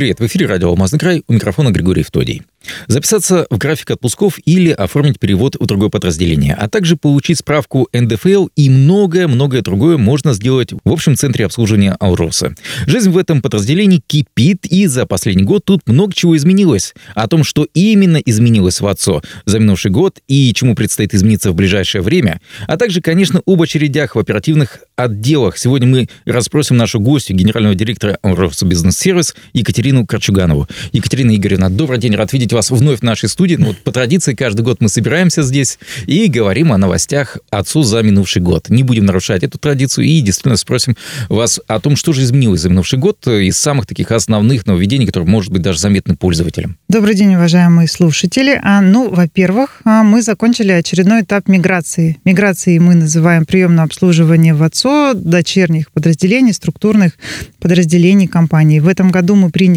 Привет, в эфире радио «Алмазный край», у микрофона Григорий Втодий. Записаться в график отпусков или оформить перевод в другое подразделение, а также получить справку НДФЛ и многое-многое другое можно сделать в общем центре обслуживания Алроса. Жизнь в этом подразделении кипит, и за последний год тут много чего изменилось. О том, что именно изменилось в ОЦО за минувший год и чему предстоит измениться в ближайшее время, а также, конечно, об очередях в оперативных отделах. Сегодня мы расспросим нашу гостью, генерального директора Алроса Бизнес-сервис Екатерину Корчуганову. Екатерина Игоревна, добрый день, рад видеть вас вновь в нашей студии. Ну, вот по традиции каждый год мы собираемся здесь и говорим о новостях отцу за минувший год. Не будем нарушать эту традицию и действительно спросим вас о том, что же изменилось за минувший год из самых таких основных нововведений, которые, может быть, даже заметны пользователям. Добрый день, уважаемые слушатели. А, ну, во-первых, а, мы закончили очередной этап миграции. Миграцией мы называем приемное обслуживание в ОЦО, дочерних подразделений, структурных подразделений компании. В этом году мы приняли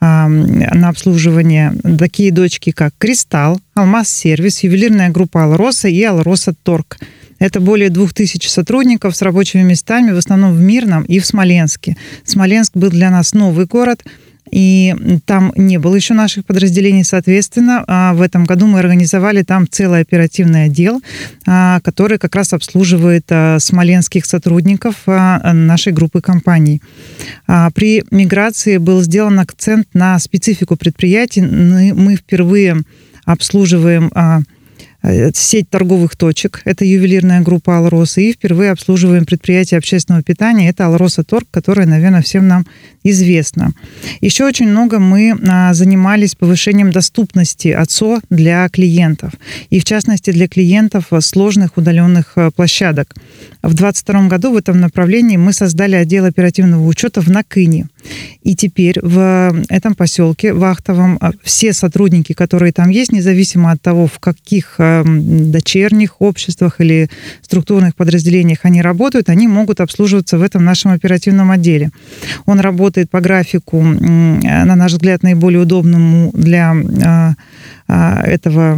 а, на обслуживание такие дочки, как «Кристалл», «Алмаз-сервис», ювелирная группа «Алроса» и «Алроса Торг». Это более двух тысяч сотрудников с рабочими местами, в основном в Мирном и в Смоленске. Смоленск был для нас новый город – и там не было еще наших подразделений, соответственно, а в этом году мы организовали там целый оперативный отдел, а, который как раз обслуживает а, смоленских сотрудников нашей группы компаний. При миграции был сделан акцент на специфику предприятий. Мы впервые обслуживаем сеть торговых точек. Это ювелирная группа «Алроса». И впервые обслуживаем предприятие общественного питания. Это «Алроса Торг», которое, наверное, всем нам известно. Еще очень много мы а, занимались повышением доступности ОЦО для клиентов. И, в частности, для клиентов сложных удаленных э, площадок. В 2022 году в этом направлении мы создали отдел оперативного учета в Накыне. И теперь в этом поселке Вахтовом а, все сотрудники, которые там есть, независимо от того, в каких а, дочерних обществах или структурных подразделениях они работают, они могут обслуживаться в этом нашем оперативном отделе. Он работает по графику, на наш взгляд, наиболее удобному для а, этого,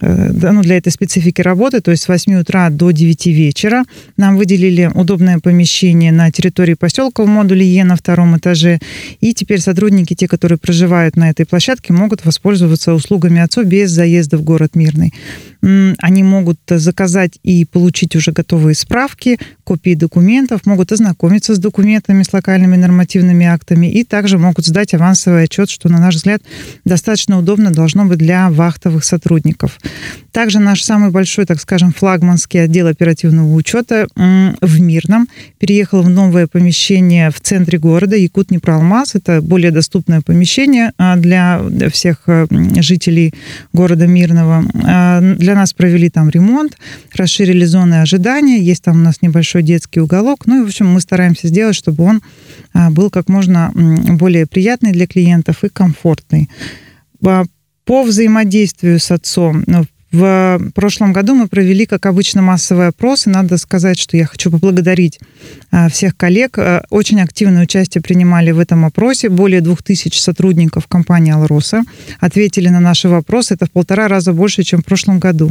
э, ну, для этой специфики работы, то есть с 8 утра до 9 вечера. Нам выделили удобное помещение на территории поселка в модуле Е на втором этаже. И теперь сотрудники, те, которые проживают на этой площадке, могут воспользоваться услугами отцов без заезда в город Мирный. Они могут заказать и получить уже готовые справки, копии документов, могут ознакомиться с документами, с локальными нормативными актами и также могут сдать авансовый отчет, что, на наш взгляд, достаточно удобно должно быть для вахтовых сотрудников. Также наш самый большой, так скажем, флагманский отдел оперативного учета в Мирном переехал в новое помещение в центре города Якут Непроалмаз. Это более доступное помещение а, для всех э, жителей города Мирного. А, для нас провели там ремонт, расширили зоны ожидания, есть там у нас небольшой детский уголок. Ну и, в общем, мы стараемся сделать, чтобы он а, был как можно более приятный для клиентов и комфортный. По взаимодействию с отцом, ну, в прошлом году мы провели, как обычно, массовый опрос, и надо сказать, что я хочу поблагодарить а, всех коллег. А, очень активное участие принимали в этом опросе. Более двух тысяч сотрудников компании «Алроса» ответили на наши вопросы. Это в полтора раза больше, чем в прошлом году.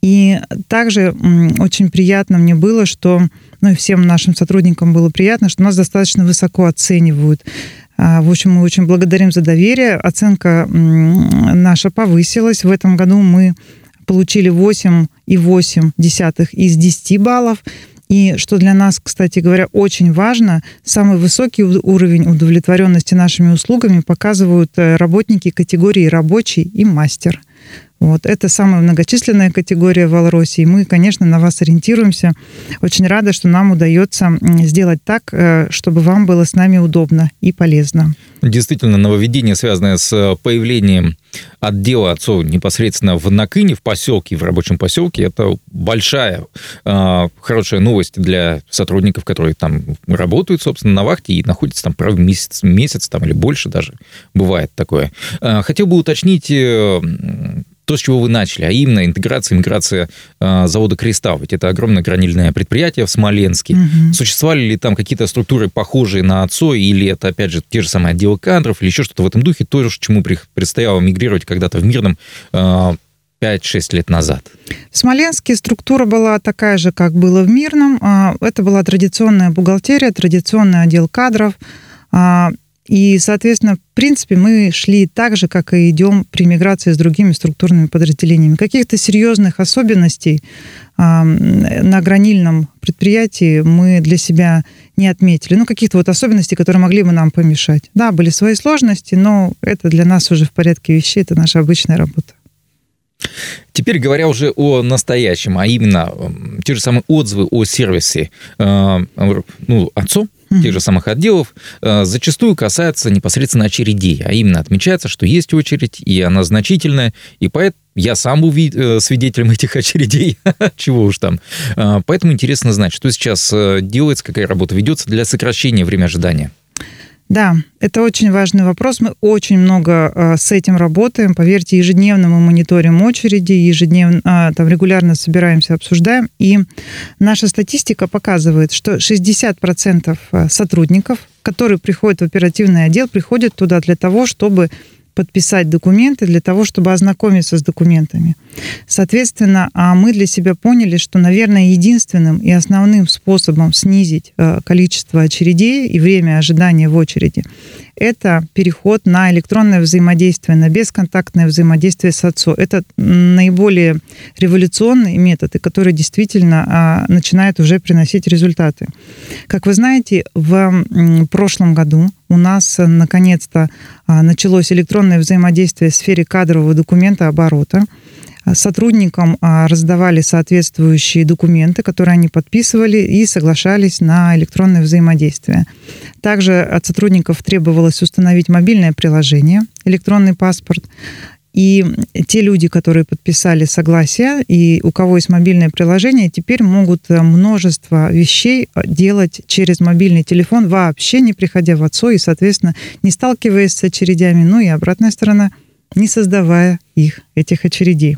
И также очень приятно мне было, что ну и всем нашим сотрудникам было приятно, что нас достаточно высоко оценивают. А, в общем, мы очень благодарим за доверие. Оценка наша повысилась. В этом году мы получили 8,8 из 10 баллов. И что для нас, кстати говоря, очень важно, самый высокий уровень удовлетворенности нашими услугами показывают э, работники категории рабочий и мастер. Вот. Это самая многочисленная категория в Алросе. И мы, конечно, на вас ориентируемся. Очень рада, что нам удается сделать так, э, чтобы вам было с нами удобно и полезно. Действительно, нововведение, связанное с э, появлением отдела отцов непосредственно в Накыне, в поселке, в рабочем поселке, это большая, э, хорошая новость для сотрудников, которые там работают, собственно, на вахте и находятся там, правда, месяц, месяц там или больше даже, бывает такое. Хотел бы уточнить то, с чего вы начали, а именно интеграция, миграция э, завода «Кристалл». Ведь это огромное гранильное предприятие в Смоленске. Угу. Существовали ли там какие-то структуры, похожие на ОЦО, или это, опять же, те же самые отделы кадров, или еще что-то в этом духе, то, чему предстояло мигрировать когда-то в мирном э, 5-6 лет назад? В Смоленске структура была такая же, как было в Мирном. А, это была традиционная бухгалтерия, традиционный отдел кадров. И, соответственно, в принципе, мы шли так же, как и идем при миграции с другими структурными подразделениями. Каких-то серьезных особенностей на гранильном предприятии мы для себя не отметили. Ну, каких-то вот особенностей, которые могли бы нам помешать. Да, были свои сложности, но это для нас уже в порядке вещей, это наша обычная работа. Теперь говоря уже о настоящем, а именно те же самые отзывы о сервисе э, ну, отцу, mm-hmm. тех же самых отделов, э, зачастую касаются непосредственно очередей, а именно отмечается, что есть очередь, и она значительная, и поэтому я сам был э, свидетелем этих очередей, чего уж там. Поэтому интересно знать, что сейчас делается, какая работа ведется для сокращения времени ожидания. Да, это очень важный вопрос. Мы очень много э, с этим работаем. Поверьте, ежедневно мы мониторим очереди, ежедневно, э, там регулярно собираемся, обсуждаем. И наша статистика показывает, что 60% а, сотрудников, которые приходят в оперативный отдел, приходят туда для того, чтобы подписать документы для того, чтобы ознакомиться с документами. Соответственно, а мы для себя поняли, что, наверное, единственным и основным способом снизить э, количество очередей и время ожидания в очереди это переход на электронное взаимодействие, на бесконтактное взаимодействие с отцом. Это наиболее революционный метод, и который действительно а, начинает уже приносить результаты. Как вы знаете, в прошлом году у нас наконец-то а, началось электронное взаимодействие в сфере кадрового документа оборота. А, сотрудникам а, раздавали соответствующие документы, которые они подписывали и соглашались на электронное взаимодействие. Также от сотрудников требовалось установить мобильное приложение, электронный паспорт. И те люди, которые подписали согласие, и у кого есть мобильное приложение, теперь могут э, множество вещей э, делать через мобильный телефон, вообще не приходя в отцо и, соответственно, не сталкиваясь с очередями. Ну и обратная сторона, не создавая их, этих очередей.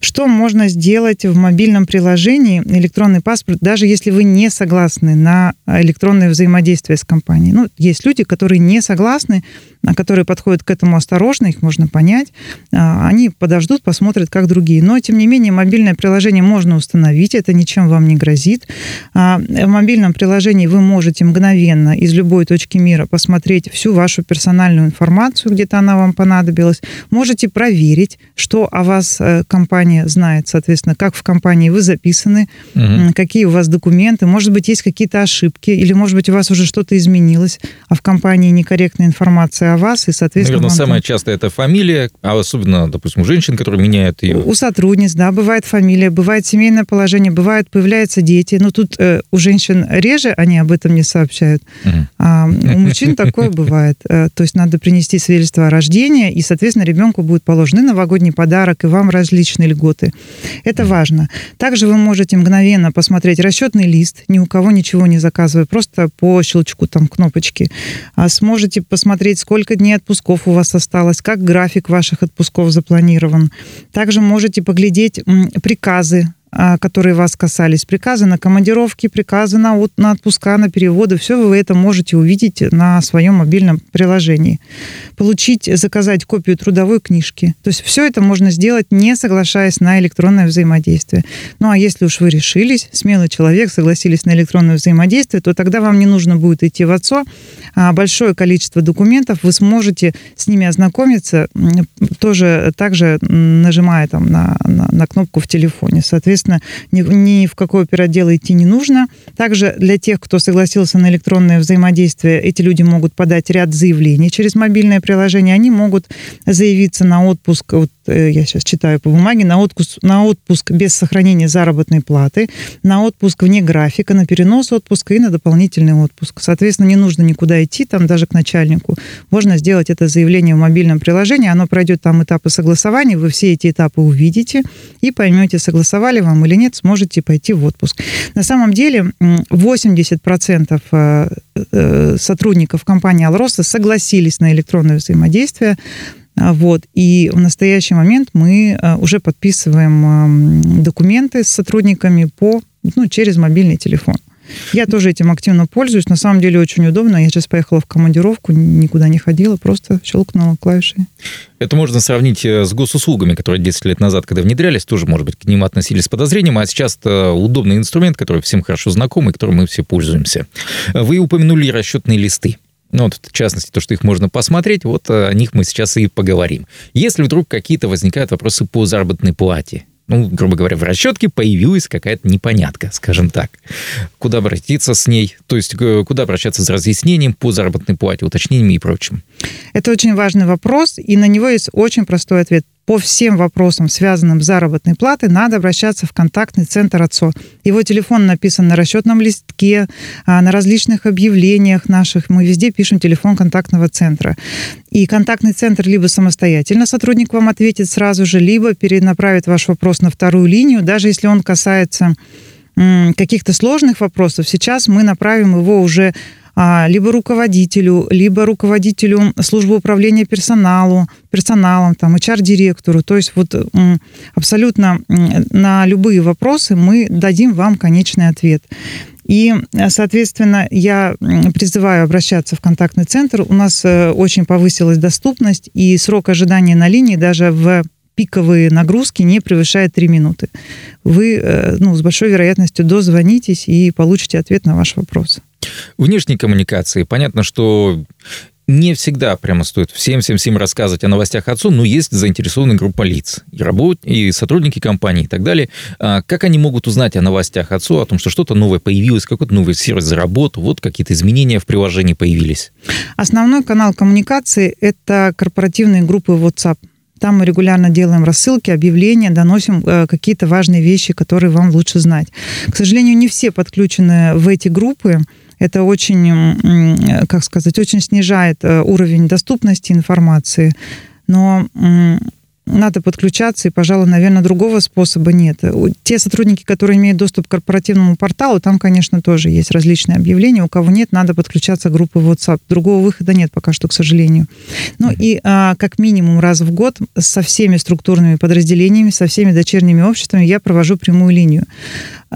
Что можно сделать в мобильном приложении электронный паспорт, даже если вы не согласны на электронное взаимодействие с компанией? Ну, есть люди, которые не согласны, а которые подходят к этому осторожно, их можно понять. А, они подождут, посмотрят, как другие. Но, тем не менее, мобильное приложение можно установить, это ничем вам не грозит. А, в мобильном приложении вы можете мгновенно из любой точки мира посмотреть всю вашу персональную информацию, где-то она вам понадобилась. Можете проверить, посмотреть, что о вас э, компания знает, соответственно, как в компании вы записаны, угу. какие у вас документы, может быть, есть какие-то ошибки, или, может быть, у вас уже что-то изменилось, а в компании некорректная информация о вас, и, соответственно... Наверное, самое частое это фамилия, а особенно, допустим, у женщин, которые меняют ее. У сотрудниц, да, бывает фамилия, бывает семейное положение, бывает появляются дети, но тут э, у женщин реже они об этом не сообщают, угу. а у мужчин такое бывает. Э, то есть надо принести свидетельство о рождении, и, соответственно, ребенку будет положены новогодний подарок, и вам различные льготы. Это важно. Также вы можете мгновенно посмотреть расчетный лист, ни у кого ничего не заказывая, просто по щелчку там кнопочки. А сможете посмотреть, сколько дней отпусков у вас осталось, как график ваших отпусков запланирован. Также можете поглядеть приказы которые вас касались, приказы на командировки, приказы на, на отпуска, на переводы, все вы это можете увидеть на своем мобильном приложении. Получить, заказать копию трудовой книжки. То есть все это можно сделать, не соглашаясь на электронное взаимодействие. Ну а если уж вы решились, смелый человек, согласились на электронное взаимодействие, то тогда вам не нужно будет идти в ОЦО. А большое количество документов вы сможете с ними ознакомиться, тоже также нажимая там на, на, на кнопку в телефоне. Соответственно, соответственно, ни, ни в какой оперотдел идти не нужно. Также для тех, кто согласился на электронное взаимодействие, эти люди могут подать ряд заявлений через мобильное приложение. Они могут заявиться на отпуск, вот я сейчас читаю по бумаге, на отпуск, на отпуск без сохранения заработной платы, на отпуск вне графика, на перенос отпуска и на дополнительный отпуск. Соответственно, не нужно никуда идти, там даже к начальнику. Можно сделать это заявление в мобильном приложении, оно пройдет там этапы согласования, вы все эти этапы увидите и поймете, согласовали вам или нет, сможете пойти в отпуск. На самом деле 80% э, э, сотрудников компании «Алроса» согласились на электронное взаимодействие Вот. И в настоящий момент мы уже подписываем документы с сотрудниками по, ну, через мобильный телефон. Я тоже этим активно пользуюсь. На самом деле очень удобно. Я сейчас поехала в командировку, никуда не ходила, просто щелкнула клавишей. Это можно сравнить э, с госуслугами, которые 10 лет назад, когда внедрялись, тоже, может быть, к ним относились с подозрением, а сейчас это удобный инструмент, который всем хорошо знаком и которым мы все пользуемся. Вы упомянули расчетные листы. Ну, вот, в частности, то, что их можно посмотреть, вот о них мы сейчас и поговорим. Если вдруг какие-то возникают вопросы по заработной плате, ну, грубо говоря, в расчетке появилась какая-то непонятка, скажем так. Куда обратиться с ней, то есть э, куда обращаться с разъяснением по заработной плате, уточнениями и прочим? Это очень важный вопрос, и на него есть очень простой ответ по всем вопросам, связанным с заработной платой, надо обращаться в контактный центр ОЦО. Его телефон написан на расчетном листке, а, на различных объявлениях наших. Мы везде пишем телефон контактного центра. И контактный центр либо самостоятельно сотрудник вам ответит сразу же, либо перенаправит ваш вопрос на вторую линию, даже если он касается каких-то сложных вопросов, сейчас мы направим его уже либо руководителю, либо руководителю службы управления персоналу, персоналом, там, HR-директору. То есть вот абсолютно на любые вопросы мы дадим вам конечный ответ. И, соответственно, я призываю обращаться в контактный центр. У нас э, очень повысилась доступность, и срок ожидания на линии даже в пиковые нагрузки не превышает 3 минуты. Вы э, ну, с большой вероятностью дозвонитесь и получите ответ на ваш вопрос. Внешние коммуникации. Понятно, что не всегда прямо стоит всем-всем-всем рассказывать о новостях отцу, но есть заинтересованная группа лиц, и, работ... и сотрудники компании и так далее. А как они могут узнать о новостях отцу, о том, что что-то новое появилось, какой-то новый сервис заработал, вот какие-то изменения в приложении появились? Основной канал коммуникации – это корпоративные группы WhatsApp. Там мы регулярно делаем рассылки, объявления, доносим э, какие-то важные вещи, которые вам лучше знать. К сожалению, не все подключены в эти группы это очень, как сказать, очень снижает э, уровень доступности информации. Но надо подключаться, и, пожалуй, наверное, другого способа нет. Те сотрудники, которые имеют доступ к корпоративному порталу, там, конечно, тоже есть различные объявления. У кого нет, надо подключаться к группе WhatsApp. Другого выхода нет пока что, к сожалению. Ну и а, как минимум раз в год со всеми структурными подразделениями, со всеми дочерними обществами я провожу прямую линию.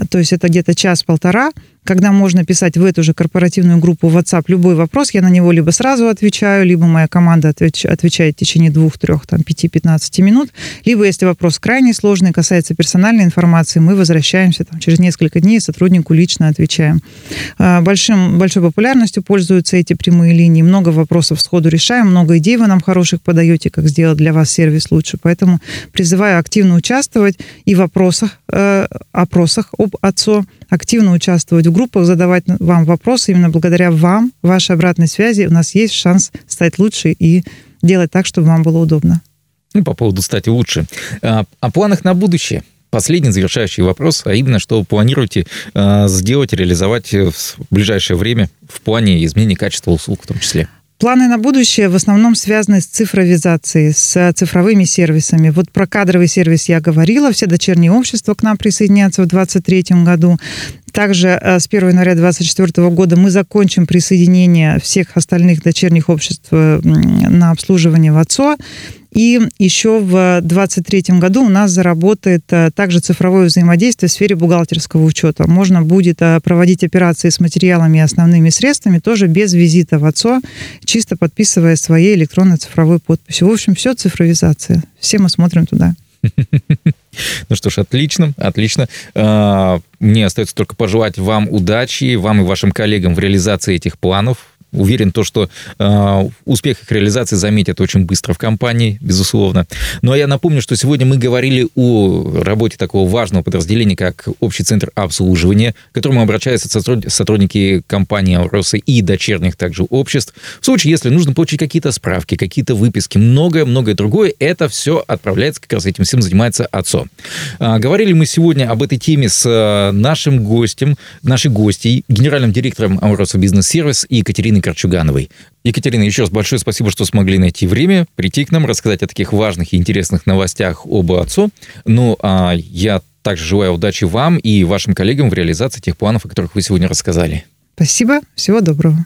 То есть это где-то час-полтора, когда можно писать в эту же корпоративную группу WhatsApp любой вопрос, я на него либо сразу отвечаю, либо моя команда отвеч, отвечает в течение двух, трех, там, пяти, пятнадцати минут, либо если вопрос крайне сложный, касается персональной информации, мы возвращаемся там, через несколько дней, сотруднику лично отвечаем. А, большим, большой популярностью пользуются эти прямые линии, много вопросов сходу решаем, много идей вы нам хороших подаете, как сделать для вас сервис лучше, поэтому призываю активно участвовать и в вопросах, э, опросах об ОЦО, активно участвовать в группах, задавать вам вопросы. Именно благодаря вам, вашей обратной связи, у нас есть шанс стать лучше и делать так, чтобы вам было удобно. Ну, по поводу стать лучше. А, о планах на будущее. Последний завершающий вопрос, а именно, что планируете э, сделать, реализовать в ближайшее время в плане изменения качества услуг в том числе? Планы на будущее в основном связаны с цифровизацией, с цифровыми сервисами. Вот про кадровый сервис я говорила, все дочерние общества к нам присоединятся в 2023 году. Также э, с 1 января 2024 года мы закончим присоединение всех остальных дочерних обществ э, на обслуживание в ОЦО. И еще в 2023 году у нас заработает э, также цифровое взаимодействие в сфере бухгалтерского учета. Можно будет проводить операции с материалами и основными средствами тоже без визита в ОЦО, чисто подписывая своей электронной цифровой подписью. В общем, все цифровизация. Все мы смотрим туда. Ну что ж, отлично, отлично. А, мне остается только пожелать вам удачи, вам и вашим коллегам в реализации этих планов уверен, то, что э, успех их реализации заметят очень быстро в компании, безусловно. Ну а я напомню, что сегодня мы говорили о работе такого важного подразделения, как Общий центр обслуживания, к которому обращаются сотрудники компании «Ауросы» и дочерних также обществ. В случае, если нужно получить какие-то справки, какие-то выписки, многое-многое другое, это все отправляется, как раз этим всем занимается ОЦО. А, говорили мы сегодня об этой теме с э, нашим гостем, нашей гостьей, генеральным директором «Ауроса Бизнес-сервис» Екатериной Корчугановой. Екатерина, еще раз большое спасибо, что смогли найти время, прийти к нам, рассказать о таких важных и интересных новостях об отцу. Ну, а я также желаю удачи вам и вашим коллегам в реализации тех планов, о которых вы сегодня рассказали. Спасибо, всего доброго.